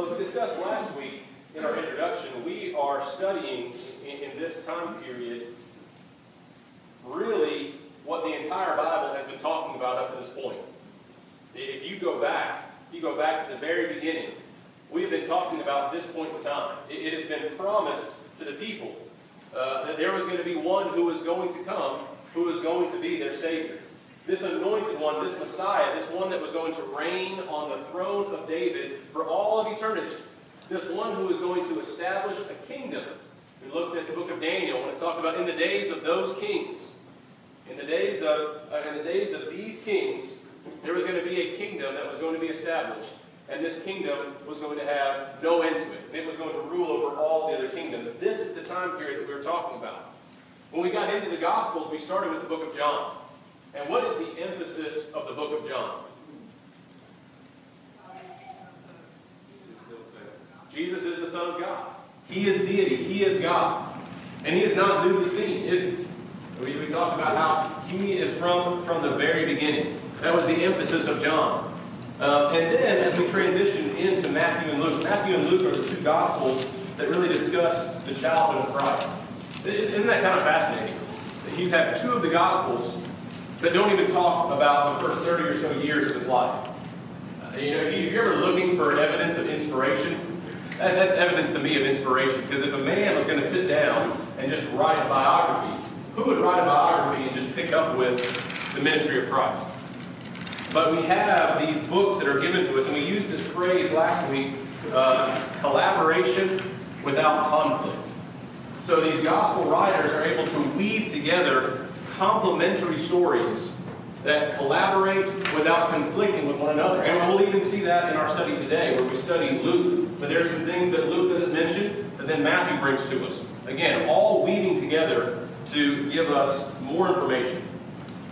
As we discussed last week in our introduction, we are studying in, in this time period really what the entire Bible has been talking about up to this point. If you go back, you go back to the very beginning, we have been talking about this point in time. It, it has been promised to the people uh, that there was going to be one who was going to come, who was going to be their Savior. This anointed one, this Messiah, this one that was going to reign on the throne of David for all of eternity. This one who was going to establish a kingdom. We looked at the book of Daniel and it talked about in the days of those kings. In the days of, uh, in the days of these kings, there was going to be a kingdom that was going to be established. And this kingdom was going to have no end to it. It was going to rule over all the other kingdoms. This is the time period that we were talking about. When we got into the Gospels, we started with the book of John. And what is the emphasis of the book of John? Jesus is the Son of God. He is deity. He is God. And he is not new to the scene, is he? We, we talked about how he is from, from the very beginning. That was the emphasis of John. Uh, and then as we transition into Matthew and Luke, Matthew and Luke are the two Gospels that really discuss the childhood of Christ. Isn't that kind of fascinating? That you have two of the Gospels that don't even talk about the first 30 or so years of his life. Uh, you know, if you're ever looking for evidence of inspiration, that, that's evidence to me of inspiration. Because if a man was going to sit down and just write a biography, who would write a biography and just pick up with the ministry of Christ? But we have these books that are given to us, and we used this phrase last week uh, collaboration without conflict. So these gospel writers are able to weave together complementary stories that collaborate without conflicting with one another. And we'll even see that in our study today, where we study Luke. But there are some things that Luke doesn't mention that then Matthew brings to us. Again, all weaving together to give us more information.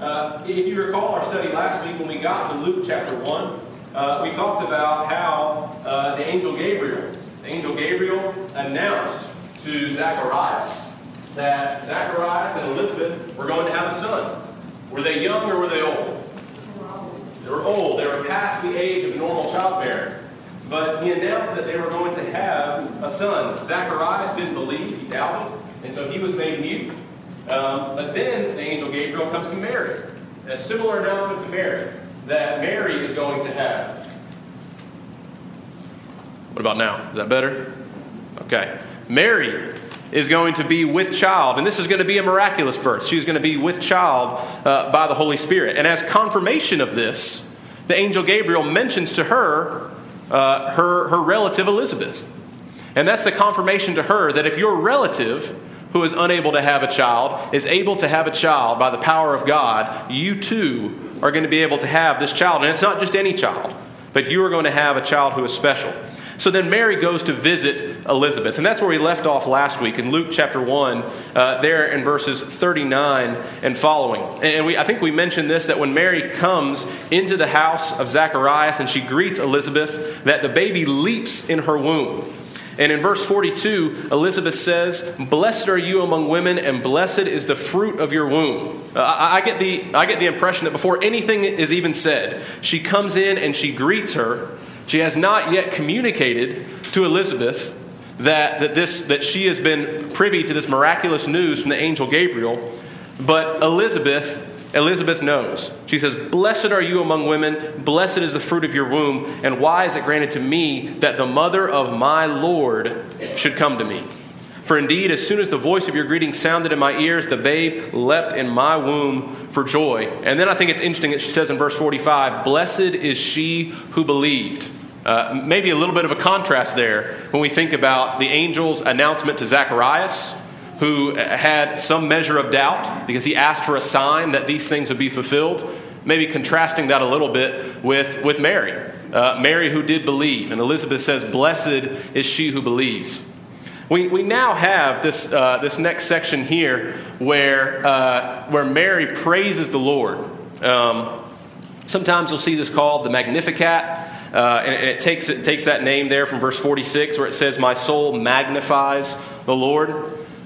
Uh, if you recall our study last week when we got to Luke chapter 1, uh, we talked about how uh, the angel Gabriel, the angel Gabriel announced to Zacharias that Zacharias and Elizabeth were going to have a son. Were they young or were they old? They were old. They were past the age of normal childbearing. But he announced that they were going to have a son. Zacharias didn't believe, he doubted, and so he was made mute. Um, but then the angel Gabriel comes to Mary. A similar announcement to Mary that Mary is going to have. What about now? Is that better? Okay. Mary is going to be with child, and this is going to be a miraculous birth. She's going to be with child uh, by the Holy Spirit. And as confirmation of this, the angel Gabriel mentions to her uh, her, her relative Elizabeth. And that's the confirmation to her that if your relative who is unable to have a child is able to have a child by the power of God, you too are going to be able to have this child. And it's not just any child, but you are going to have a child who is special. So then Mary goes to visit Elizabeth. And that's where we left off last week in Luke chapter 1, uh, there in verses 39 and following. And we, I think we mentioned this that when Mary comes into the house of Zacharias and she greets Elizabeth, that the baby leaps in her womb. And in verse 42, Elizabeth says, Blessed are you among women, and blessed is the fruit of your womb. Uh, I, I, get the, I get the impression that before anything is even said, she comes in and she greets her. She has not yet communicated to Elizabeth that, that, this, that she has been privy to this miraculous news from the angel Gabriel. But Elizabeth Elizabeth knows. She says, Blessed are you among women, blessed is the fruit of your womb, and why is it granted to me that the mother of my Lord should come to me? For indeed, as soon as the voice of your greeting sounded in my ears, the babe leapt in my womb for joy. And then I think it's interesting that she says in verse 45, Blessed is she who believed. Uh, maybe a little bit of a contrast there when we think about the angel's announcement to Zacharias who had some measure of doubt because he asked for a sign that these things would be fulfilled. Maybe contrasting that a little bit with, with Mary. Uh, Mary, who did believe. And Elizabeth says, Blessed is she who believes. We, we now have this, uh, this next section here where, uh, where Mary praises the Lord. Um, sometimes you'll see this called the Magnificat. Uh, and it takes, it takes that name there from verse 46 where it says, My soul magnifies the Lord.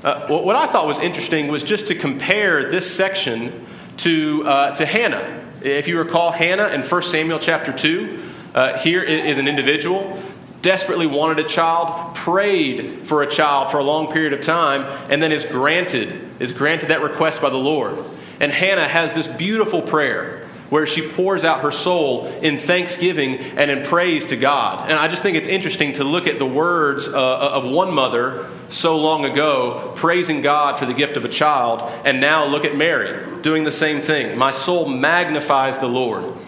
Uh, what I thought was interesting was just to compare this section to, uh, to Hannah. If you recall Hannah in 1 Samuel chapter 2, uh, here is an individual desperately wanted a child, prayed for a child for a long period of time, and then is granted, is granted that request by the Lord. And Hannah has this beautiful prayer where she pours out her soul in thanksgiving and in praise to God. And I just think it's interesting to look at the words uh, of one mother so long ago praising God for the gift of a child, and now look at Mary doing the same thing. My soul magnifies the Lord. Um,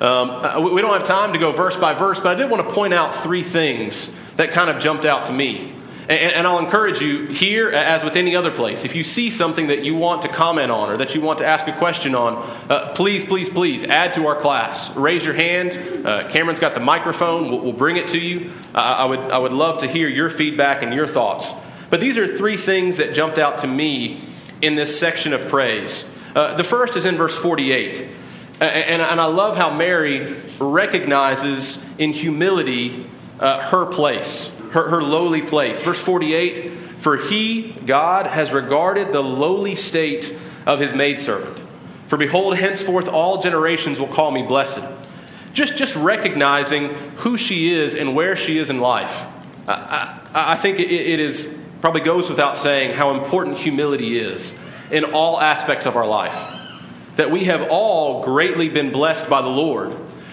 uh, we don't have time to go verse by verse, but I did want to point out three things that kind of jumped out to me. And, I'll encourage you here, as with any other place, if you see something that you want to comment on or that you want to ask a question on, uh, please, please, please add to our class. Raise your hand. Uh, Cameron's got the microphone. We'll, we'll bring it to you. Uh, I, would, I would love to hear your feedback and your thoughts. But these are three things that jumped out to me in this section of praise. Uh, the first is in verse 48. And, and I love how Mary recognizes in humility uh, her place her, her lowly place. Verse 48 For he, God, has regarded the lowly state of his maidservant. For behold, henceforth all generations will call me blessed. Just, just recognizing who she is and where she is in life. I, I, I think it, it is probably goes without saying how important humility is in all aspects of our life. That we have all greatly been blessed by the Lord,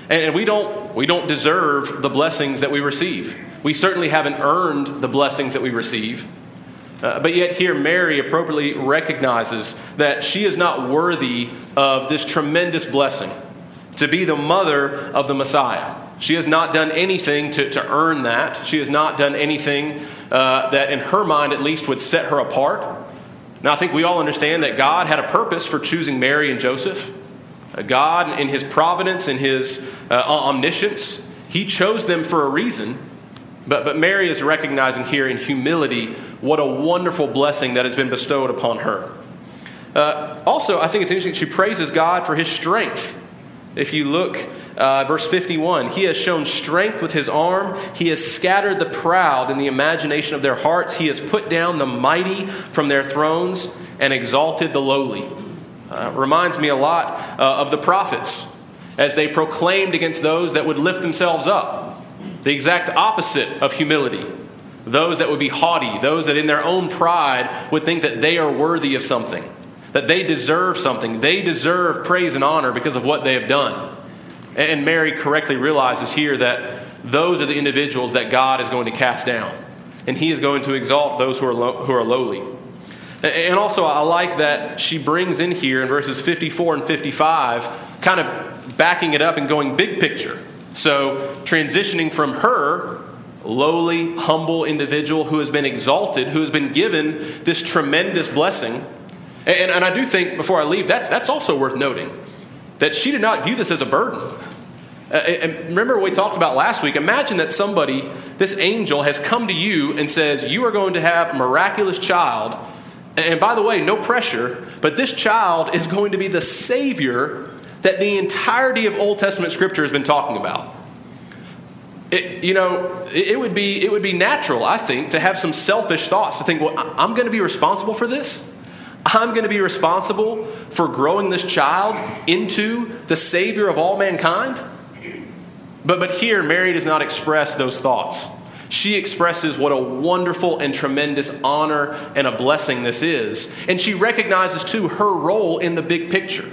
and, we, don't, we don't deserve the blessings that we receive. We certainly haven't earned the blessings that we receive. Uh, but yet, here, Mary appropriately recognizes that she is not worthy of this tremendous blessing to be the mother of the Messiah. She has not done anything to, to earn that. She has not done anything uh, that, in her mind at least, would set her apart. Now, I think we all understand that God had a purpose for choosing Mary and Joseph. Uh, God, in His providence, in His uh, omniscience, He chose them for a reason. But, but Mary is recognizing here in humility what a wonderful blessing that has been bestowed upon her. Uh, also, I think it's interesting, she praises God for his strength. If you look, uh, verse 51, he has shown strength with his arm. He has scattered the proud in the imagination of their hearts. He has put down the mighty from their thrones and exalted the lowly. Uh, reminds me a lot uh, of the prophets as they proclaimed against those that would lift themselves up the exact opposite of humility. Those that would be haughty, those that in their own pride would think that they are worthy of something, that they deserve something, they deserve praise and honor because of what they have done. And Mary correctly realizes here that those are the individuals that God is going to cast down, and He is going to exalt those who are, lo- who are lowly. And also, I like that she brings in here in verses 54 and 55, kind of backing it up and going big picture. So, transitioning from her, lowly, humble individual who has been exalted, who has been given this tremendous blessing. And, and I do think, before I leave, that's, that's also worth noting that she did not view this as a burden. Uh, and remember what we talked about last week? Imagine that somebody, this angel, has come to you and says, You are going to have a miraculous child. And by the way, no pressure, but this child is going to be the Savior that the entirety of Old Testament Scripture has been talking about. It, you know, it would, be, it would be natural, I think, to have some selfish thoughts to think, well, I'm going to be responsible for this. I'm going to be responsible for growing this child into the Savior of all mankind. But, but here, Mary does not express those thoughts. She expresses what a wonderful and tremendous honor and a blessing this is. And she recognizes, too, her role in the big picture.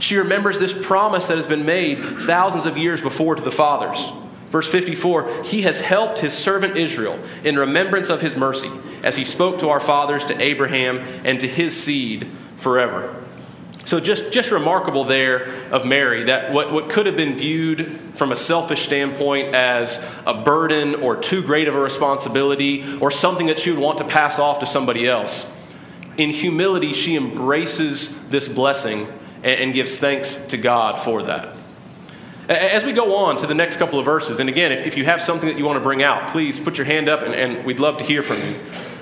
She remembers this promise that has been made thousands of years before to the fathers. Verse 54 He has helped his servant Israel in remembrance of his mercy, as he spoke to our fathers, to Abraham, and to his seed forever. So, just, just remarkable there of Mary that what, what could have been viewed from a selfish standpoint as a burden or too great of a responsibility or something that she would want to pass off to somebody else. In humility, she embraces this blessing and gives thanks to God for that. As we go on to the next couple of verses, and again, if, if you have something that you want to bring out, please put your hand up and, and we'd love to hear from you.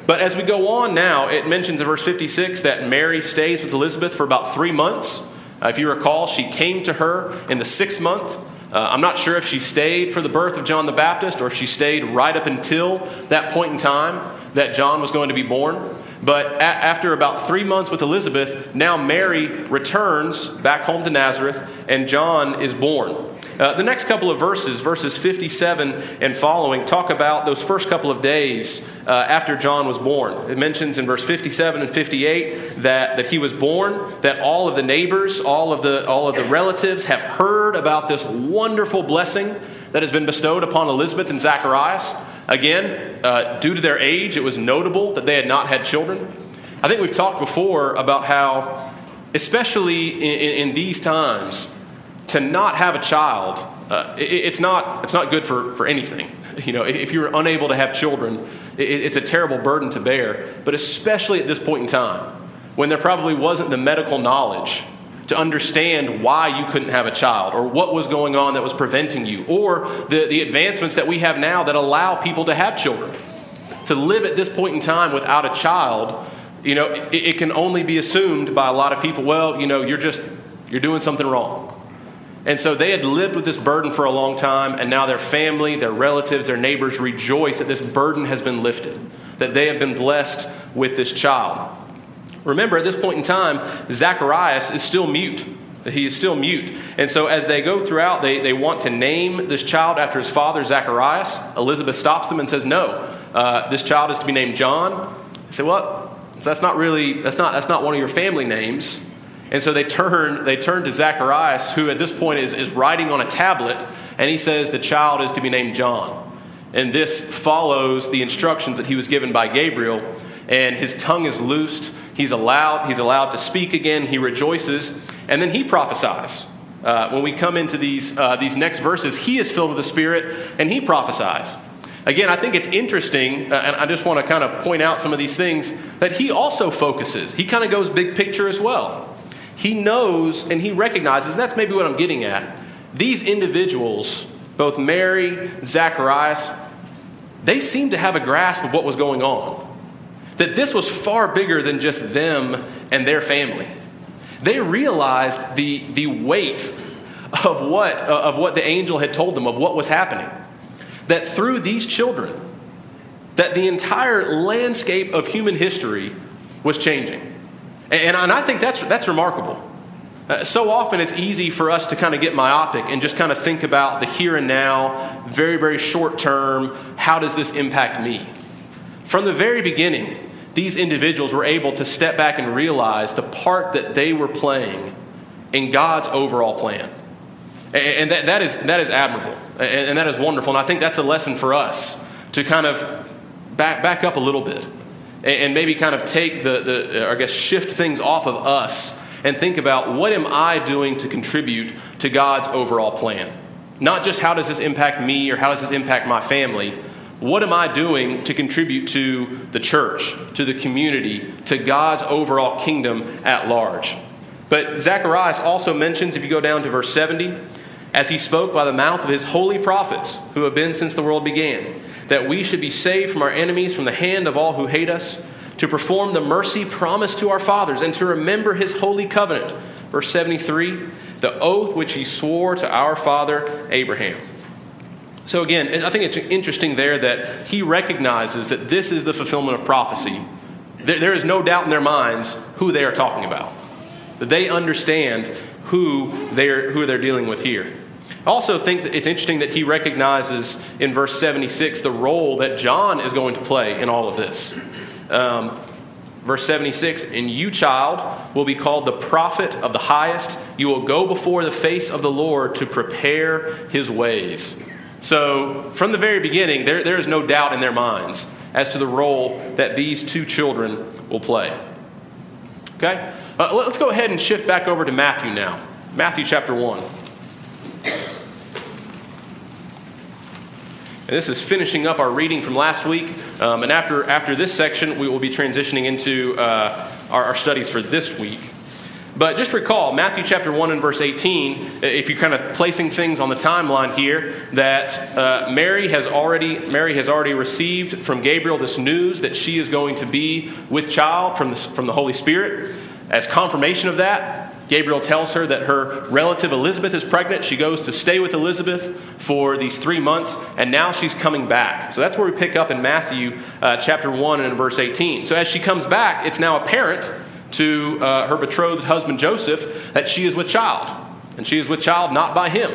But as we go on now, it mentions in verse 56 that Mary stays with Elizabeth for about three months. Uh, if you recall, she came to her in the sixth month. Uh, I'm not sure if she stayed for the birth of John the Baptist or if she stayed right up until that point in time that John was going to be born. But a- after about three months with Elizabeth, now Mary returns back home to Nazareth, and John is born. Uh, the next couple of verses, verses 57 and following, talk about those first couple of days uh, after John was born. It mentions in verse 57 and 58 that, that he was born, that all of the neighbors, all of the, all of the relatives have heard about this wonderful blessing that has been bestowed upon Elizabeth and Zacharias. Again, uh, due to their age, it was notable that they had not had children. I think we've talked before about how, especially in, in these times, to not have a child, uh, it, it's, not, it's not good for, for anything. You know, if you're unable to have children, it's a terrible burden to bear, but especially at this point in time, when there probably wasn't the medical knowledge to understand why you couldn't have a child or what was going on that was preventing you, or the, the advancements that we have now that allow people to have children. To live at this point in time without a child, you know, it, it can only be assumed by a lot of people, well, you know, you're just, you're doing something wrong. And so they had lived with this burden for a long time, and now their family, their relatives, their neighbors rejoice that this burden has been lifted, that they have been blessed with this child. Remember, at this point in time, Zacharias is still mute. He is still mute. And so, as they go throughout, they, they want to name this child after his father, Zacharias. Elizabeth stops them and says, No, uh, this child is to be named John. They say, Well, so that's not really, that's not, that's not one of your family names. And so they turn, they turn to Zacharias, who at this point is, is writing on a tablet, and he says the child is to be named John. And this follows the instructions that he was given by Gabriel, and his tongue is loosed. He's allowed, he's allowed to speak again. He rejoices, and then he prophesies. Uh, when we come into these, uh, these next verses, he is filled with the Spirit, and he prophesies. Again, I think it's interesting, uh, and I just want to kind of point out some of these things, that he also focuses. He kind of goes big picture as well he knows and he recognizes, and that's maybe what I'm getting at. These individuals, both Mary, Zacharias, they seem to have a grasp of what was going on. That this was far bigger than just them and their family. They realized the, the weight of what, uh, of what the angel had told them, of what was happening. That through these children, that the entire landscape of human history was changing. And, and I think that's, that's remarkable. Uh, so often it's easy for us to kind of get myopic and just kind of think about the here and now, very, very short term. How does this impact me? From the very beginning, these individuals were able to step back and realize the part that they were playing in God's overall plan. And that, that, is, that is admirable, and that is wonderful. And I think that's a lesson for us to kind of back, back up a little bit and maybe kind of take the, the, uh, I guess, shift things off of us and think about what am I doing to contribute to God's overall plan? Not just how does this impact me or how does this impact my family. What am I doing to contribute to the church, to the community, to God's overall kingdom at large? But Zacharias also mentions, if you go down to verse 70, as he spoke by the mouth of his holy prophets who have been since the world began that we should be saved from our enemies, from the hand of all who hate us, to perform the mercy promised to our fathers, and to remember his holy covenant. Verse 73 the oath which he swore to our father Abraham. So, again, I think it's interesting there that he recognizes that this is the fulfillment of prophecy. There is no doubt in their minds who they are talking about, that they understand who they're, who they're dealing with here. I also think that it's interesting that he recognizes in verse 76 the role that John is going to play in all of this. Um, verse 76 And you, child, will be called the prophet of the highest. You will go before the face of the Lord to prepare his ways. So, from the very beginning, there, there is no doubt in their minds as to the role that these two children will play. Okay? Uh, let's go ahead and shift back over to Matthew now. Matthew chapter 1. And this is finishing up our reading from last week. Um, and after, after this section, we will be transitioning into uh, our, our studies for this week. But just recall, Matthew chapter 1 and verse 18, if you're kind of placing things on the timeline here, that uh, Mary, has already, Mary has already received from Gabriel this news that she is going to be with child from the, from the Holy Spirit. As confirmation of that, Gabriel tells her that her relative Elizabeth is pregnant. She goes to stay with Elizabeth for these three months, and now she's coming back. So that's where we pick up in Matthew uh, chapter 1 and verse 18. So as she comes back, it's now apparent to uh, her betrothed husband Joseph that she is with child, and she is with child not by him.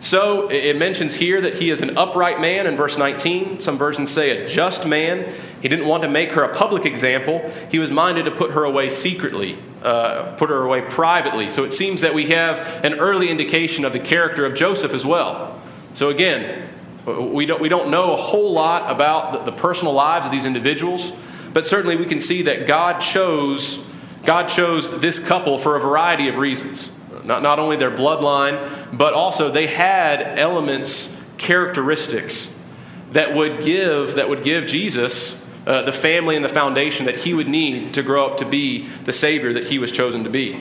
So it mentions here that he is an upright man in verse 19. Some versions say a just man. He didn't want to make her a public example. He was minded to put her away secretly, uh, put her away privately. So it seems that we have an early indication of the character of Joseph as well. So again, we don't, we don't know a whole lot about the, the personal lives of these individuals, but certainly we can see that God chose, God chose this couple for a variety of reasons. Not, not only their bloodline, but also they had elements, characteristics that would give, that would give Jesus uh, the family and the foundation that he would need to grow up to be the Savior that he was chosen to be.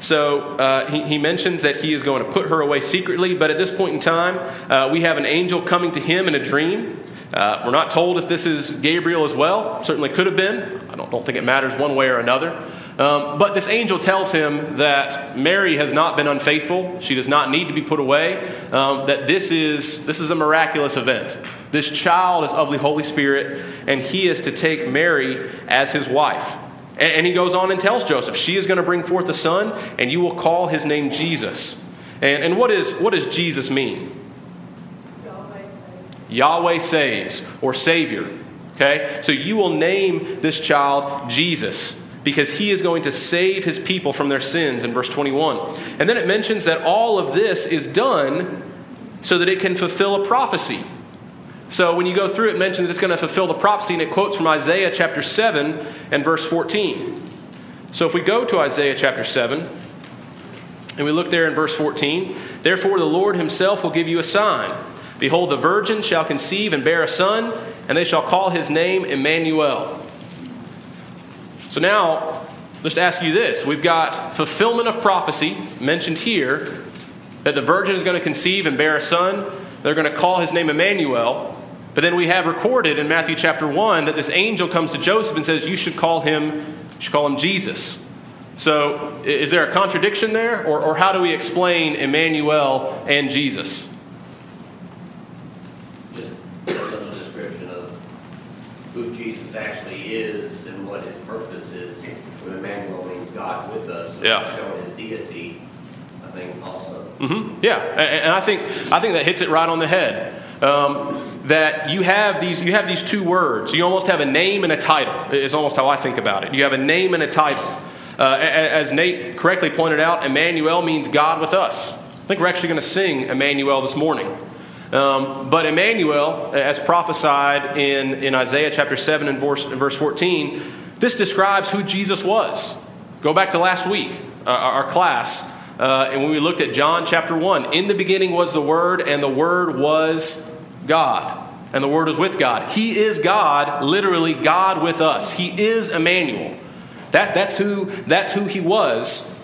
So uh, he, he, mentions that he is going to put her away secretly, but at this point in time, uh, we have an angel coming to him in a dream. Uh, we're not told if this is Gabriel as well. Certainly could have been. I don't, don't think it matters one way or another. Um, but this angel tells him that Mary has not been unfaithful. She does not need to be put away. Um, that this is, this is a miraculous event. This child is of the Holy Spirit, and he is to take Mary as his wife. And, and he goes on and tells Joseph, She is going to bring forth a son, and you will call his name Jesus. And, and what, is, what does Jesus mean? Yahweh saves. Yahweh saves, or Savior. Okay? So you will name this child Jesus because he is going to save his people from their sins in verse 21. And then it mentions that all of this is done so that it can fulfill a prophecy. So when you go through it, mentions that it's going to fulfill the prophecy, and it quotes from Isaiah chapter 7 and verse 14. So if we go to Isaiah chapter 7, and we look there in verse 14, therefore the Lord himself will give you a sign. Behold, the virgin shall conceive and bear a son, and they shall call his name Emmanuel. So now, let's ask you this. We've got fulfillment of prophecy mentioned here that the virgin is going to conceive and bear a son. They're going to call his name Emmanuel. But then we have recorded in Matthew chapter 1 that this angel comes to Joseph and says, You should call him, you should call him Jesus. So is there a contradiction there? Or, or how do we explain Emmanuel and Jesus? Just a description of who Jesus actually is and what his purpose is. When Emmanuel means God with us. yeah. Showing his deity, I think also. Mm-hmm. Yeah, and I think I think that hits it right on the head. Um, that you have these you have these two words. You almost have a name and a title. Is almost how I think about it. You have a name and a title. Uh, as Nate correctly pointed out, Emmanuel means God with us. I think we're actually going to sing Emmanuel this morning. Um, but Emmanuel, as prophesied in, in Isaiah chapter 7 and verse, verse 14, this describes who Jesus was. Go back to last week, uh, our class, uh, and when we looked at John chapter 1, in the beginning was the Word, and the Word was God. And the Word is with God. He is God, literally God with us. He is Emmanuel. That, that's, who, that's who he was.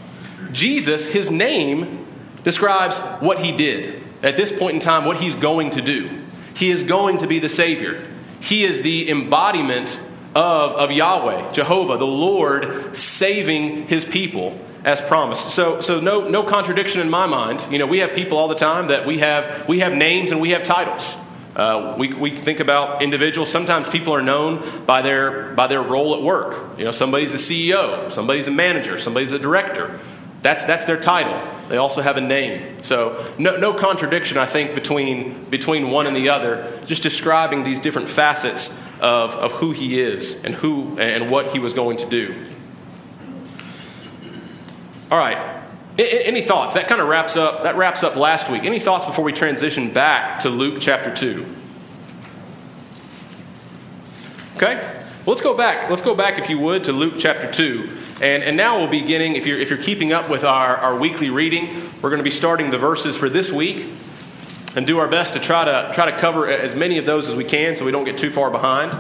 Jesus, his name, describes what he did. At this point in time, what he's going to do. He is going to be the Savior. He is the embodiment of, of Yahweh, Jehovah, the Lord saving his people as promised. So, so no, no contradiction in my mind. You know, we have people all the time that we have, we have names and we have titles. Uh, we, we think about individuals. Sometimes people are known by their, by their role at work. You know, somebody's the CEO, somebody's a manager, somebody's a director. That's, that's their title. They also have a name. So no, no contradiction, I think, between, between one and the other, just describing these different facets of, of who he is and who and what he was going to do. All right. Any thoughts? That kind of wraps up that wraps up last week. Any thoughts before we transition back to Luke chapter 2? Okay? Well, let's go back. Let's go back, if you would, to Luke chapter 2. And, and now we'll be getting, if you're, if you're keeping up with our, our weekly reading, we're going to be starting the verses for this week and do our best to try to try to cover as many of those as we can so we don't get too far behind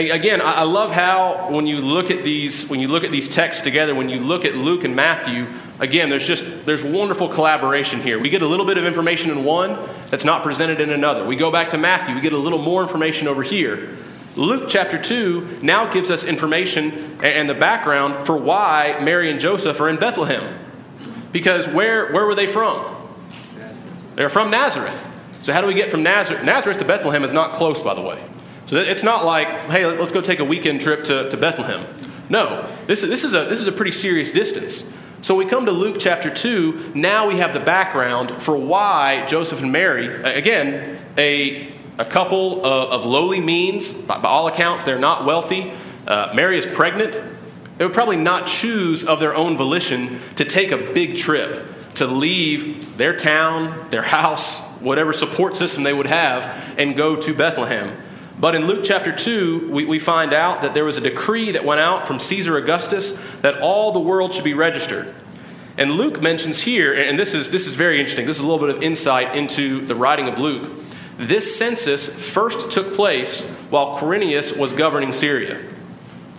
again i love how when you look at these when you look at these texts together when you look at luke and matthew again there's just there's wonderful collaboration here we get a little bit of information in one that's not presented in another we go back to matthew we get a little more information over here luke chapter 2 now gives us information and the background for why mary and joseph are in bethlehem because where where were they from they're from Nazareth. So, how do we get from Nazareth? Nazareth to Bethlehem is not close, by the way. So, it's not like, hey, let's go take a weekend trip to, to Bethlehem. No, this is, this, is a, this is a pretty serious distance. So we come to Luke chapter 2. Now we have the background for why Joseph and Mary, again, a, a couple of, of lowly means. By, by, all accounts, they're not wealthy. Uh, Mary is pregnant. They would probably not choose of their own volition to take a big trip, to leave their town, their house, whatever support system they would have, and go to Bethlehem. But in Luke chapter 2, we, we find out that there was a decree that went out from Caesar Augustus that all the world should be registered. And Luke mentions here, and this is, this is very interesting, this is a little bit of insight into the writing of Luke. This census first took place while Quirinius was governing Syria.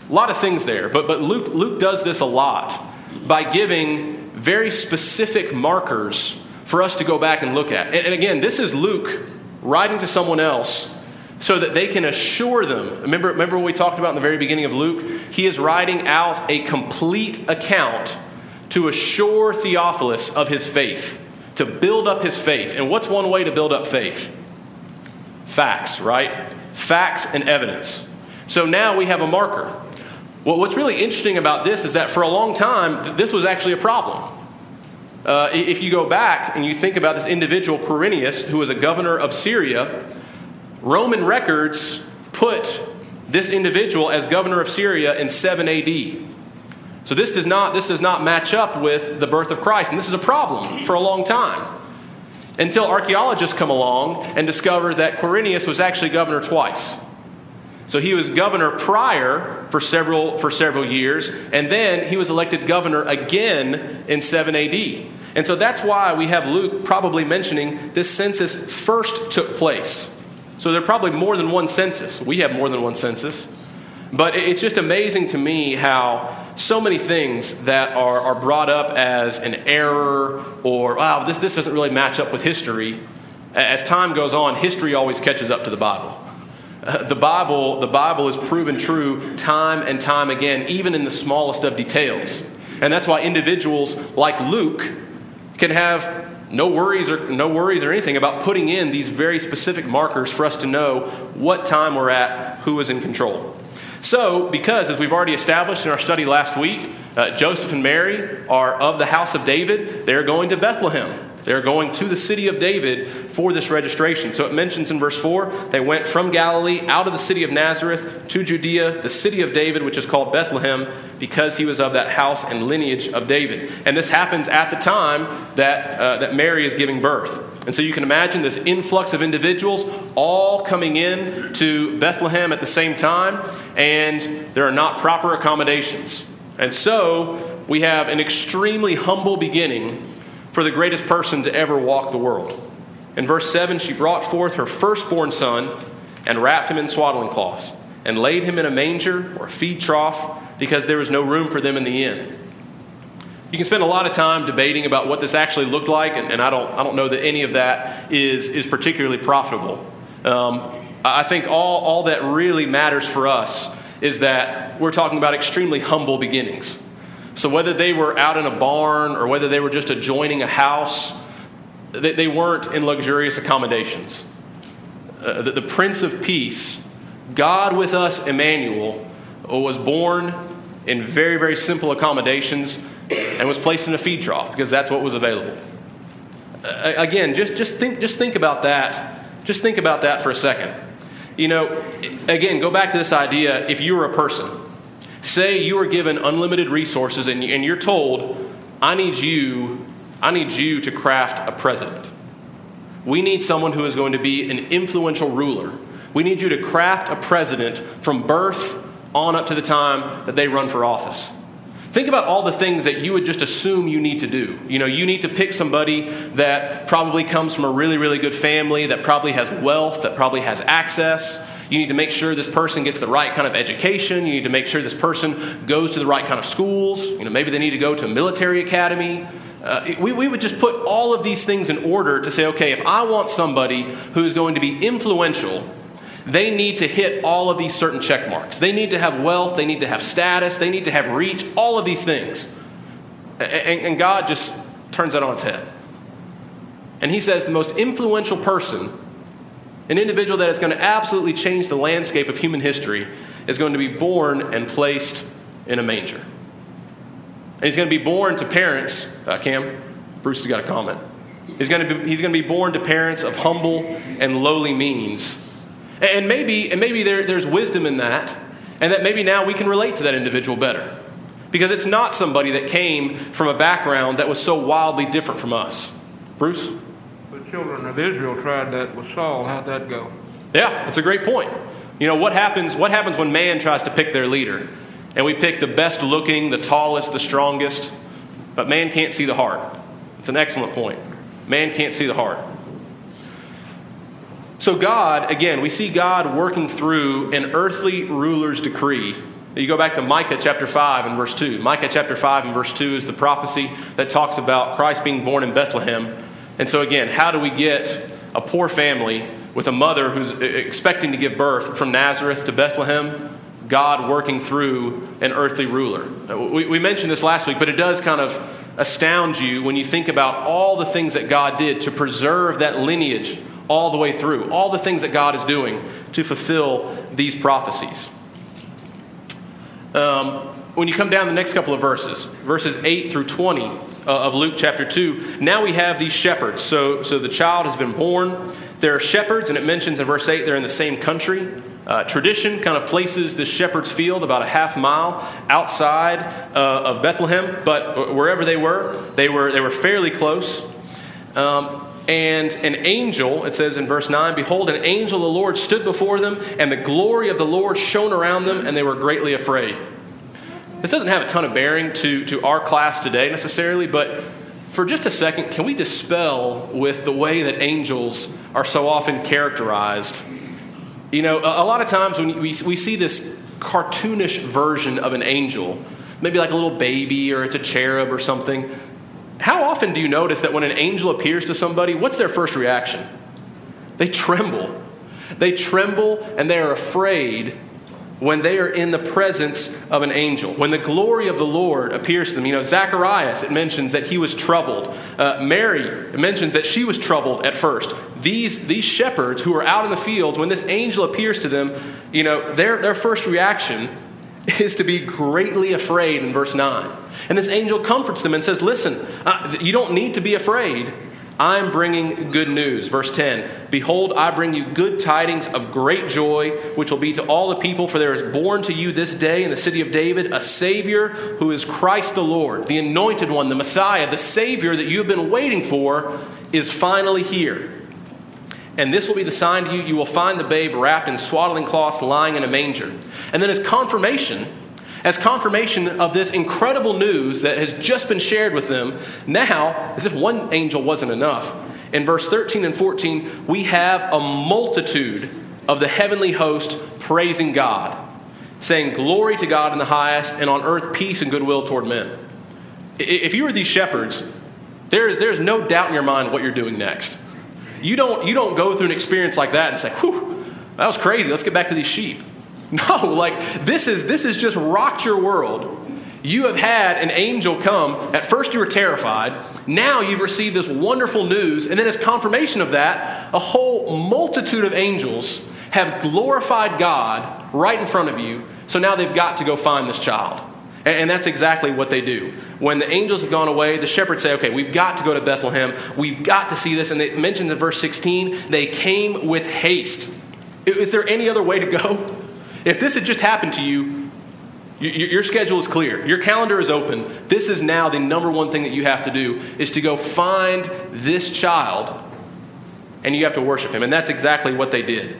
A lot of things there, but, but Luke, Luke does this a lot by giving very specific markers for us to go back and look at. And, and again, this is Luke writing to someone else so that they can assure them. Remember, remember what we talked about in the very beginning of Luke? He is writing out a complete account to assure Theophilus of his faith, to build up his faith. And what's one way to build up faith? Facts, right? Facts and evidence. So now we have a marker. Well, what's really interesting about this is that for a long time, this was actually a problem. Uh, if you go back and you think about this individual, Quirinius, who was a governor of Syria, Roman records put this individual as governor of Syria in 7 AD. So this does not this does not match up with the birth of Christ, and this is a problem for a long time. Until archaeologists come along and discover that Quirinius was actually governor twice. So he was governor prior for several for several years, and then he was elected governor again in 7 AD. And so that's why we have Luke probably mentioning this census first took place. So there are probably more than one census. We have more than one census. But it's just amazing to me how so many things that are, are brought up as an error or, wow, this, this doesn't really match up with history. As time goes on, history always catches up to the Bible. Uh, the Bible, the Bible is proven true time and time again, even in the smallest of details. And that's why individuals like Luke can have no worries or no worries or anything about putting in these very specific markers for us to know what time we're at, who is in control. So, because as we've already established in our study last week, uh, Joseph and Mary are of the house of David, they're going to Bethlehem. They're going to the city of David for this registration. So it mentions in verse 4 they went from Galilee out of the city of Nazareth to Judea, the city of David, which is called Bethlehem, because he was of that house and lineage of David. And this happens at the time that, uh, that Mary is giving birth. And so you can imagine this influx of individuals all coming in to Bethlehem at the same time, and there are not proper accommodations. And so we have an extremely humble beginning for the greatest person to ever walk the world. In verse 7, she brought forth her firstborn son and wrapped him in swaddling cloths and laid him in a manger or a feed trough because there was no room for them in the inn. You can spend a lot of time debating about what this actually looked like, and, and I, don't, I don't know that any of that is, is particularly profitable. Um, I think all, all that really matters for us is that we're talking about extremely humble beginnings. So whether they were out in a barn or whether they were just adjoining a house, they, they weren't in luxurious accommodations. Uh, the, the Prince of Peace, God with us, Emmanuel, was born in very, very simple accommodations and was placed in a feed trough because that's what was available. Uh, again, just, just, think, just think about that. Just think about that for a second. You know, again, go back to this idea if you were a person, Say you are given unlimited resources and, and you're told, I need you, I need you to craft a president. We need someone who is going to be an influential ruler. We need you to craft a president from birth on up to the time that they run for office. Think about all the things that you would just assume you need to do. You know, you need to pick somebody that probably comes from a really, really good family, that probably has wealth, that probably has access. You need to make sure this person gets the right kind of education. You need to make sure this person goes to the right kind of schools. You know, maybe they need to go to a military academy. Uh, we, we would just put all of these things in order to say, okay, if I want somebody who is going to be influential, they need to hit all of these certain check marks. They need to have wealth, they need to have status, they need to have reach, all of these things. And, and God just turns that on its head. And He says the most influential person an individual that is going to absolutely change the landscape of human history is going to be born and placed in a manger. And he's going to be born to parents. Uh, Cam, Bruce has got a comment. He's going, to be, he's going to be born to parents of humble and lowly means. And maybe, and maybe there, there's wisdom in that, and that maybe now we can relate to that individual better. Because it's not somebody that came from a background that was so wildly different from us. Bruce? Children of Israel tried that with Saul. How'd that go? Yeah, that's a great point. You know, what happens, what happens when man tries to pick their leader? And we pick the best looking, the tallest, the strongest, but man can't see the heart. It's an excellent point. Man can't see the heart. So, God, again, we see God working through an earthly ruler's decree. You go back to Micah chapter 5 and verse 2. Micah chapter 5 and verse 2 is the prophecy that talks about Christ being born in Bethlehem. And so, again, how do we get a poor family with a mother who's expecting to give birth from Nazareth to Bethlehem? God working through an earthly ruler. We, we mentioned this last week, but it does kind of astound you when you think about all the things that God did to preserve that lineage all the way through, all the things that God is doing to fulfill these prophecies. Um, when you come down the next couple of verses, verses 8 through 20 uh, of Luke chapter 2, now we have these shepherds. So, so the child has been born. There are shepherds, and it mentions in verse 8 they're in the same country. Uh, tradition kind of places this shepherd's field about a half mile outside uh, of Bethlehem, but wherever they were, they were, they were fairly close. Um, and an angel, it says in verse 9, Behold, an angel of the Lord stood before them, and the glory of the Lord shone around them, and they were greatly afraid. This doesn't have a ton of bearing to, to our class today necessarily, but for just a second, can we dispel with the way that angels are so often characterized? You know, a, a lot of times when we, we see this cartoonish version of an angel, maybe like a little baby or it's a cherub or something, how often do you notice that when an angel appears to somebody, what's their first reaction? They tremble. They tremble and they are afraid when they are in the presence of an angel. When the glory of the Lord appears to them. You know, Zacharias, it mentions that he was troubled. Uh, Mary, mentions that she was troubled at first. These, these shepherds who are out in the fields, when this angel appears to them, you know, their, their first reaction is to be greatly afraid in verse 9. And this angel comforts them and says, Listen, uh, you don't need to be afraid. I'm bringing good news. Verse 10 Behold, I bring you good tidings of great joy, which will be to all the people, for there is born to you this day in the city of David a Savior who is Christ the Lord, the anointed one, the Messiah, the Savior that you have been waiting for is finally here. And this will be the sign to you you will find the babe wrapped in swaddling cloths lying in a manger. And then, as confirmation, as confirmation of this incredible news that has just been shared with them, now, as if one angel wasn't enough, in verse 13 and 14, we have a multitude of the heavenly host praising God, saying, Glory to God in the highest, and on earth peace and goodwill toward men. If you are these shepherds, there is, there is no doubt in your mind what you're doing next. You don't, you don't go through an experience like that and say, Whew, that was crazy. Let's get back to these sheep. No, like this is this has just rocked your world. You have had an angel come. At first you were terrified. Now you've received this wonderful news, and then as confirmation of that, a whole multitude of angels have glorified God right in front of you. So now they've got to go find this child. And that's exactly what they do. When the angels have gone away, the shepherds say, okay, we've got to go to Bethlehem. We've got to see this. And it mentions in verse 16, they came with haste. Is there any other way to go? If this had just happened to you, your schedule is clear. Your calendar is open. This is now the number one thing that you have to do is to go find this child and you have to worship him. And that's exactly what they did.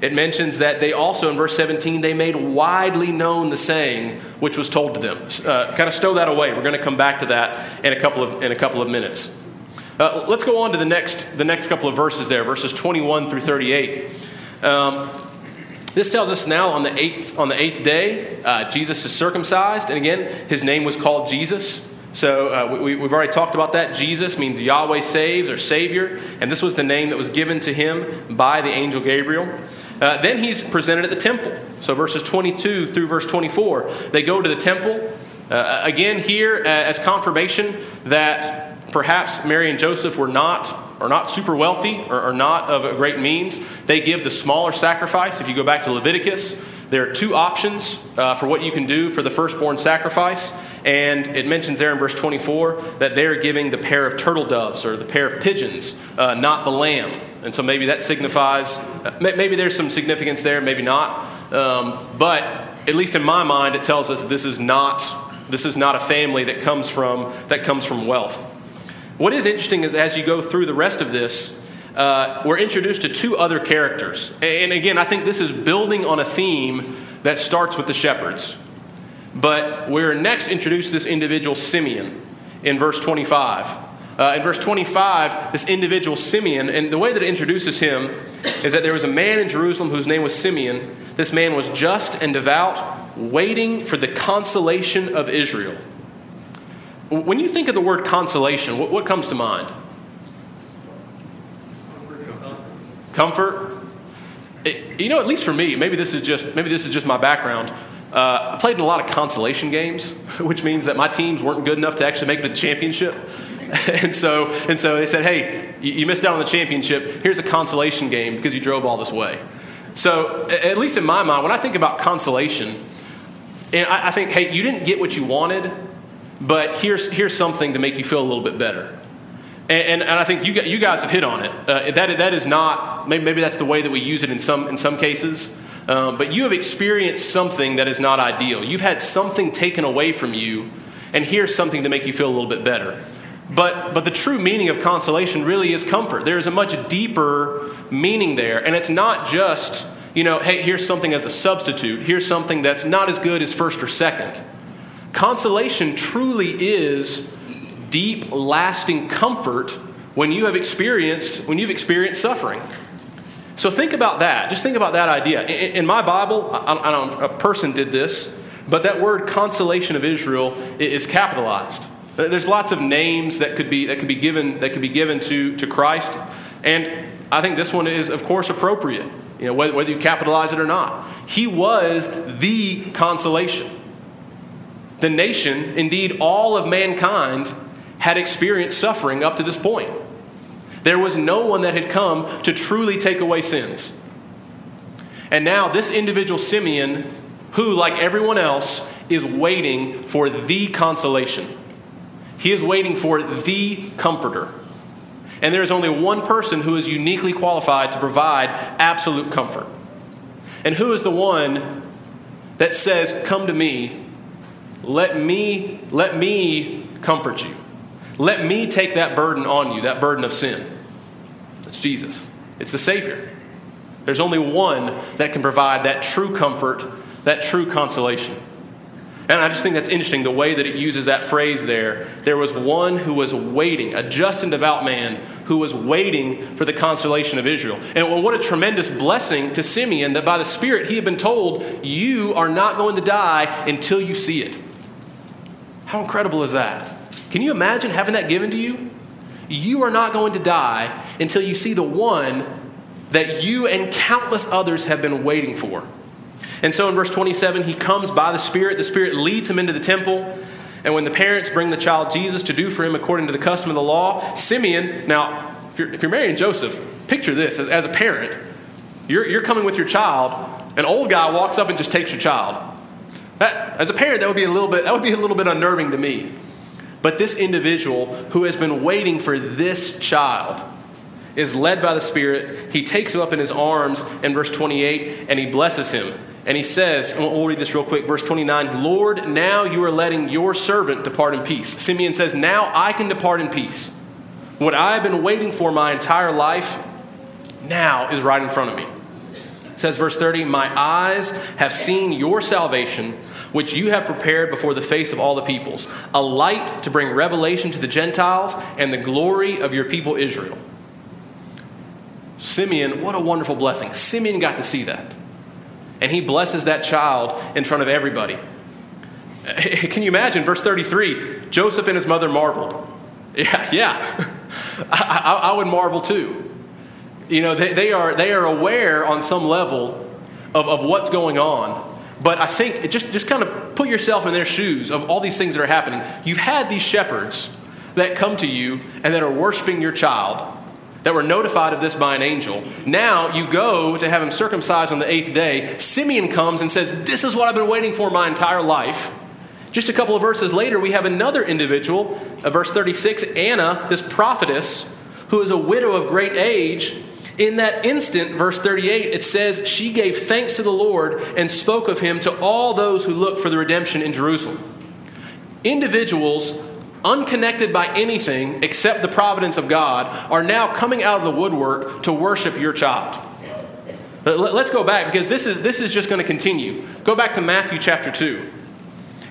It mentions that they also, in verse 17, they made widely known the saying which was told to them. Uh, kind of stow that away. We're going to come back to that in a couple of, in a couple of minutes. Uh, let's go on to the next, the next couple of verses there, verses 21 through 38. Um, this tells us now on the eighth, on the eighth day, uh, Jesus is circumcised. And again, his name was called Jesus. So uh, we, have already talked about that. Jesus means Yahweh saves or Savior. And this was the name that was given to him by the angel Gabriel. Uh, then he's presented at the temple. So verses 22 through verse 24, they go to the temple. Uh, again, here uh, as confirmation that perhaps Mary and Joseph were not are not super wealthy or are not of great means, they give the smaller sacrifice. If you go back to Leviticus, there are two options uh, for what you can do for the firstborn sacrifice. And it mentions there in verse 24 that they're giving the pair of turtle doves or the pair of pigeons, uh, not the lamb. And so maybe that signifies, uh, maybe there's some significance there, maybe not. Um, but at least in my mind, it tells us that this is not, this is not a family that comes from, that comes from wealth. What is interesting is as you go through the rest of this, uh, we're introduced to two other characters. And again, I think this is building on a theme that starts with the shepherds. But we're next introduced to this individual, Simeon, in verse 25. Uh, in verse 25, this individual, Simeon, and the way that it introduces him is that there was a man in Jerusalem whose name was Simeon. This man was just and devout, waiting for the consolation of Israel. When you think of the word consolation, what, what comes to mind? Comfort. It, you know, at least for me, maybe this is just maybe this is just my background. Uh, I played in a lot of consolation games, which means that my teams weren't good enough to actually make it to the championship. and so, and so they said, "Hey, you missed out on the championship. Here's a consolation game because you drove all this way." So, at least in my mind, when I think about consolation, and I, I think, "Hey, you didn't get what you wanted, but here's here's something to make you feel a little bit better." And, and, and I think you, you guys have hit on it. Uh, that, that is not, maybe, maybe that's the way that we use it in some, in some cases. Um, but you have experienced something that is not ideal. You've had something taken away from you, and here's something to make you feel a little bit better. But, but the true meaning of consolation really is comfort. There is a much deeper meaning there. And it's not just, you know, hey, here's something as a substitute, here's something that's not as good as first or second. Consolation truly is deep, lasting comfort when you have experienced when you've experienced suffering. So think about that. Just think about that idea. In, my Bible, I, don't, a person did this, but that word consolation of Israel is capitalized. There's lots of names that could be that could be given that could be given to to Christ, and I think this one is, of course, appropriate. You know, whether you capitalize it or not. He was the consolation. The nation, indeed, all of mankind, had experienced suffering up to this point. There was no one that had come to truly take away sins. And now, this individual Simeon, who, like everyone else, is waiting for the consolation. He is waiting for the comforter. And there is only one person who is uniquely qualified to provide absolute comfort. And who is the one that says, Come to me, let me, let me comfort you. Let me take that burden on you, that burden of sin. That's Jesus. It's the Savior. There's only one that can provide that true comfort, that true consolation. And I just think that's interesting the way that it uses that phrase there. There was one who was waiting, a just and devout man who was waiting for the consolation of Israel. And what a tremendous blessing to Simeon that by the Spirit he had been told, You are not going to die until you see it. How incredible is that? Can you imagine having that given to you? You are not going to die until you see the one that you and countless others have been waiting for. And so in verse 27, he comes by the Spirit. The Spirit leads him into the temple. And when the parents bring the child Jesus to do for him according to the custom of the law, Simeon, now, if you're, if you're Mary and Joseph, picture this as, as a parent. You're, you're coming with your child, an old guy walks up and just takes your child. That, as a parent, that would be a little bit, that would be a little bit unnerving to me. But this individual who has been waiting for this child is led by the Spirit. He takes him up in his arms in verse 28 and he blesses him. And he says, and we'll read this real quick, verse 29 Lord, now you are letting your servant depart in peace. Simeon says, Now I can depart in peace. What I have been waiting for my entire life now is right in front of me. It says, verse 30, My eyes have seen your salvation which you have prepared before the face of all the peoples, a light to bring revelation to the Gentiles and the glory of your people Israel. Simeon, what a wonderful blessing. Simeon got to see that. And he blesses that child in front of everybody. Can you imagine, verse 33 Joseph and his mother marveled. Yeah, yeah. I, I, I would marvel too. You know, they, they, are, they are aware on some level of, of what's going on but I think just, just kind of put yourself in their shoes of all these things that are happening. You've had these shepherds that come to you and that are worshiping your child, that were notified of this by an angel. Now you go to have him circumcised on the eighth day. Simeon comes and says, This is what I've been waiting for my entire life. Just a couple of verses later, we have another individual, uh, verse 36, Anna, this prophetess, who is a widow of great age. In that instant, verse 38, it says, She gave thanks to the Lord and spoke of him to all those who looked for the redemption in Jerusalem. Individuals unconnected by anything except the providence of God, are now coming out of the woodwork to worship your child. Let's go back because this is, this is just going to continue. Go back to Matthew chapter 2.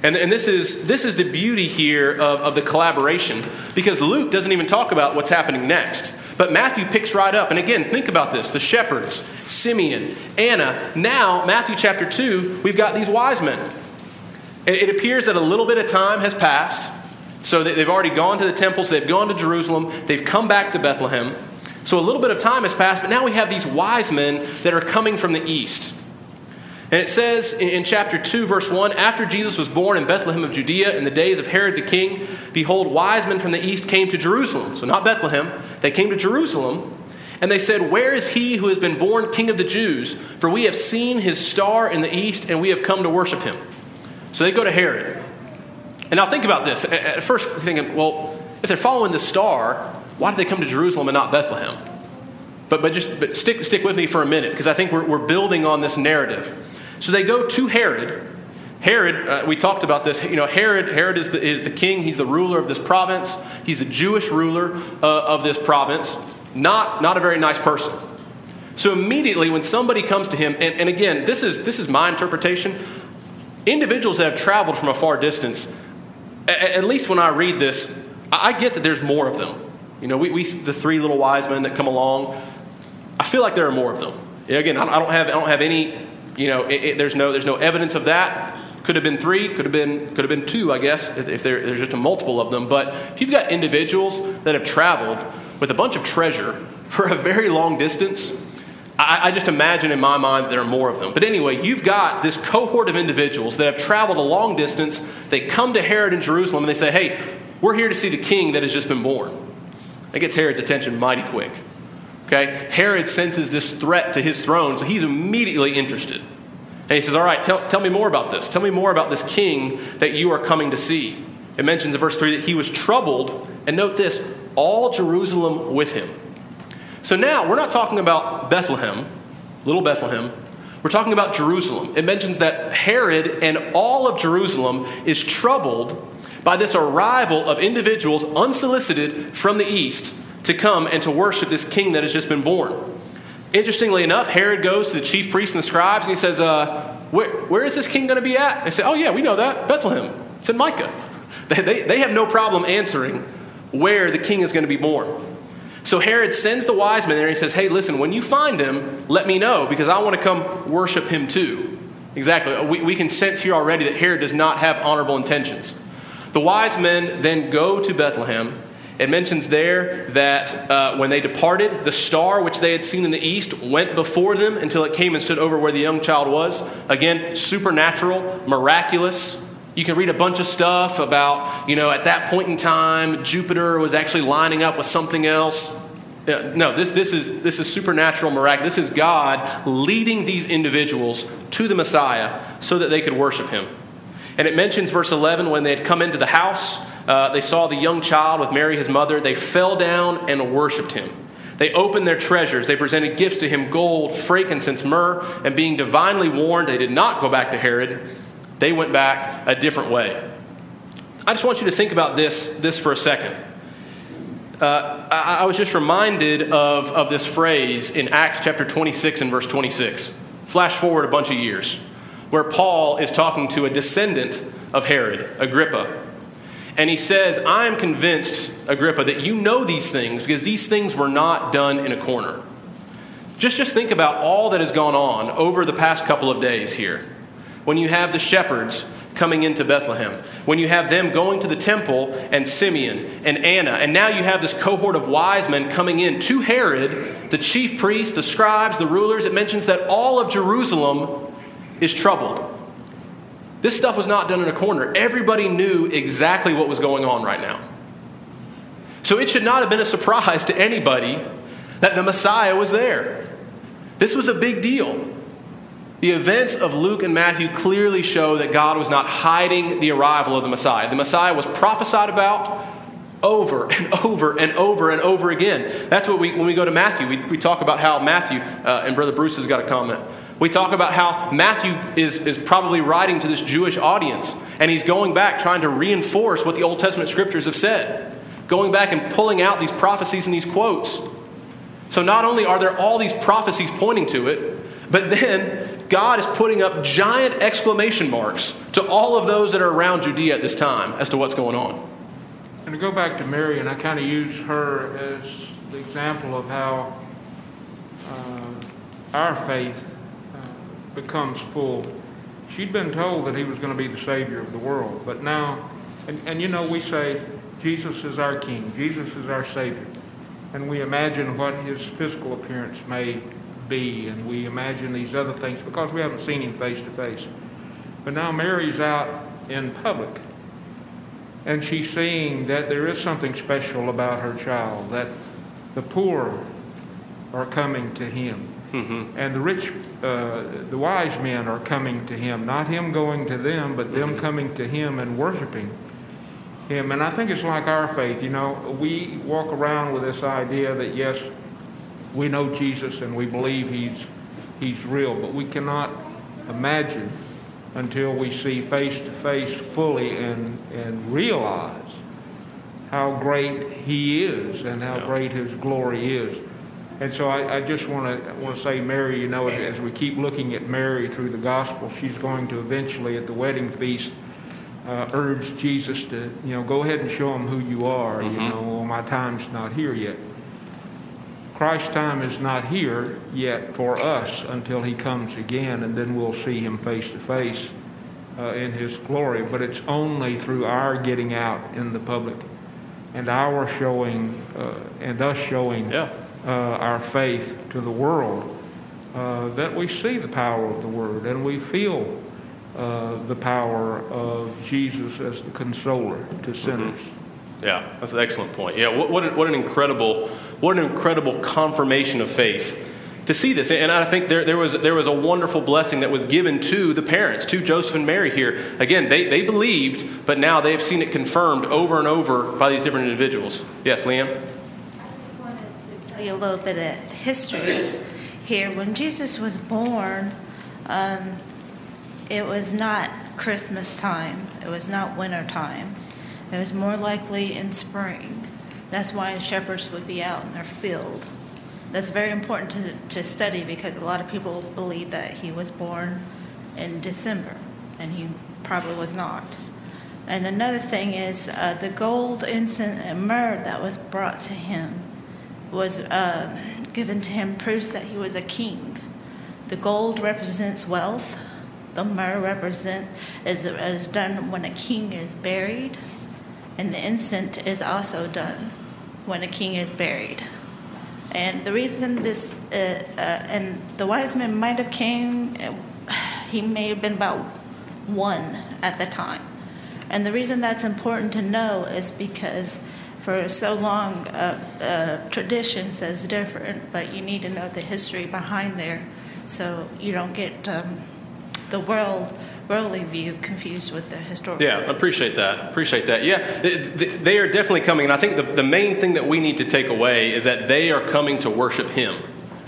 And, and this, is, this is the beauty here of, of the collaboration because Luke doesn't even talk about what's happening next. But Matthew picks right up. And again, think about this the shepherds, Simeon, Anna. Now, Matthew chapter 2, we've got these wise men. It, appears that a little bit of time has passed. So they've already gone to the temples, they've gone to Jerusalem, they've come back to Bethlehem. So a little bit of time has passed, but now we have these wise men that are coming from the east. And it says in, chapter 2, verse 1 After Jesus was born in Bethlehem of Judea in the days of Herod the king, behold, wise men from the east came to Jerusalem. So, not Bethlehem, they came to Jerusalem. And they said, Where is he who has been born king of the Jews? For we have seen his star in the east, and we have come to worship him. So they go to Herod. And now think about this. At first, you're thinking, well, if they're following the star, why did they come to Jerusalem and not Bethlehem? But, but just but stick, stick with me for a minute, because I think we're, we're building on this narrative. So they go to Herod. Herod, uh, we talked about this. You know, Herod, Herod is the, is the king. He's the ruler of this province. He's the Jewish ruler uh, of this province. Not, not a very nice person. So immediately, when somebody comes to him, and, and again, this is this is my interpretation. Individuals that have traveled from a far distance, a, at least when I read this, I, I get that there's more of them. You know, we, we the three little wise men that come along. I feel like there are more of them. Again, I don't have I don't have any you know, it, it, there's, no, there's no evidence of that. Could have been three, could have been, could have been two, I guess, if, if there, there's just a multiple of them. But if you've got individuals that have traveled with a bunch of treasure for a very long distance, I, I just imagine in my mind there are more of them. But anyway, you've got this cohort of individuals that have traveled a long distance. They come to Herod in Jerusalem and they say, hey, we're here to see the king that has just been born. That gets Herod's attention mighty quick. Okay? Herod senses this threat to his throne, so he's immediately interested. And he says, All right, tell, tell me more about this. Tell me more about this king that you are coming to see. It mentions in verse 3 that he was troubled, and note this, all Jerusalem with him. So now we're not talking about Bethlehem, little Bethlehem. We're talking about Jerusalem. It mentions that Herod and all of Jerusalem is troubled by this arrival of individuals unsolicited from the east to come and to worship this king that has just been born. Interestingly enough, Herod goes to the chief priests and the scribes and he says, uh, where, where is this king going to be at? They say, Oh, yeah, we know that. Bethlehem. It's in Micah. They, they, they have no problem answering where the king is going to be born. So Herod sends the wise men there and he says, Hey, listen, when you find him, let me know because I want to come worship him too. Exactly. We, we can sense here already that Herod does not have honorable intentions. The wise men then go to Bethlehem it mentions there that uh, when they departed, the star which they had seen in the east went before them until it came and stood over where the young child was. Again, supernatural, miraculous. You can read a bunch of stuff about, you know, at that point in time, Jupiter was actually lining up with something else. No, this, this, is, this is supernatural, miraculous. This is God leading these individuals to the Messiah so that they could worship him. And it mentions, verse 11, when they had come into the house, uh, they saw the young child with Mary, his mother. They fell down and worshiped him. They opened their treasures. They presented gifts to him gold, frankincense, myrrh, and being divinely warned, they did not go back to Herod. They went back a different way. I just want you to think about this, this for a second. Uh, I, I was just reminded of, of this phrase in Acts chapter 26 and verse 26. Flash forward a bunch of years, where Paul is talking to a descendant of Herod, Agrippa. And he says, I am convinced, Agrippa, that you know these things because these things were not done in a corner. Just, just think about all that has gone on over the past couple of days here. When you have the shepherds coming into Bethlehem, when you have them going to the temple and Simeon and Anna, and now you have this cohort of wise men coming in to Herod, the chief priests, the scribes, the rulers, it mentions that all of Jerusalem is troubled. This stuff was not done in a corner. Everybody knew exactly what was going on right now. So it should not have been a surprise to anybody that the Messiah was there. This was a big deal. The events of Luke and Matthew clearly show that God was not hiding the arrival of the Messiah. The Messiah was prophesied about over and over and over and over again. That's what we, when we go to Matthew, we, we talk about how Matthew, uh, and Brother Bruce has got a comment. We talk about how Matthew is, is probably writing to this Jewish audience, and he's going back trying to reinforce what the Old Testament scriptures have said, going back and pulling out these prophecies and these quotes. So not only are there all these prophecies pointing to it, but then God is putting up giant exclamation marks to all of those that are around Judea at this time as to what's going on. And to go back to Mary, and I kind of use her as the example of how uh, our faith becomes full. She'd been told that he was going to be the Savior of the world, but now, and, and you know, we say Jesus is our King, Jesus is our Savior, and we imagine what his physical appearance may be, and we imagine these other things because we haven't seen him face to face. But now Mary's out in public, and she's seeing that there is something special about her child, that the poor are coming to him. Mm-hmm. And the rich, uh, the wise men are coming to him, not him going to them, but them mm-hmm. coming to him and worshiping him. And I think it's like our faith. You know, we walk around with this idea that, yes, we know Jesus and we believe he's, he's real, but we cannot imagine until we see face to face fully and, and realize how great he is and how yeah. great his glory is. And so I, I just want to want to say, Mary, you know, as we keep looking at Mary through the gospel, she's going to eventually at the wedding feast uh, urge Jesus to, you know, go ahead and show him who you are. Mm-hmm. You know, well, my time's not here yet. Christ's time is not here yet for us until he comes again, and then we'll see him face to face uh, in his glory. But it's only through our getting out in the public and our showing uh, and us showing yeah. Uh, our faith to the world uh, that we see the power of the Word and we feel uh, the power of Jesus as the consoler to sinners. Mm-hmm. Yeah, that's an excellent point. Yeah, what, what, an, what an incredible, what an incredible confirmation of faith to see this. And I think there, there, was, there was a wonderful blessing that was given to the parents, to Joseph and Mary here. Again, they, they believed, but now they've seen it confirmed over and over by these different individuals. Yes, Liam? I just wanted to tell you a little bit of history here. When Jesus was born, um, it was not Christmas time, it was not winter time. It was more likely in spring. That's why shepherds would be out in their field. That's very important to, to study because a lot of people believe that he was born in December, and he probably was not. And another thing is uh, the gold, incense, and myrrh that was brought to him was uh, given to him proofs that he was a king. The gold represents wealth. The myrrh represent is, is done when a king is buried and the incense is also done when a king is buried. And the reason this, uh, uh, and the wise men might have came, he may have been about one at the time. And the reason that's important to know is because for so long, uh, uh, tradition says different, but you need to know the history behind there so you don't get um, the world worldly view confused with the historical. Yeah, appreciate that. Appreciate that. Yeah, they, are definitely coming. And I think the, the main thing that we need to take away is that they are coming to worship Him.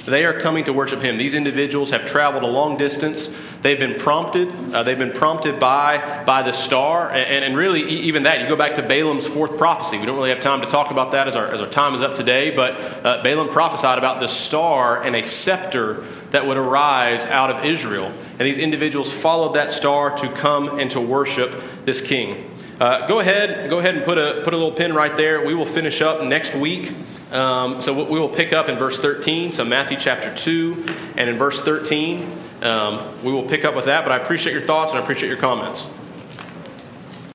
They are coming to worship Him. These individuals have traveled a long distance. They've been prompted. Uh, they've been prompted by, by the star. And, and, really, even that, you go back to Balaam's fourth prophecy. We don't really have time to talk about that as our, as our time is up today. But uh, Balaam prophesied about the star and a scepter that would arise out of Israel. And these individuals followed that star to come and to worship this king. Uh, go ahead, go ahead and put a put a little pin right there. We will finish up next week. Um, so we will pick up in verse 13. So Matthew chapter 2 and in verse 13, um, we will pick up with that. But I appreciate your thoughts and I appreciate your comments.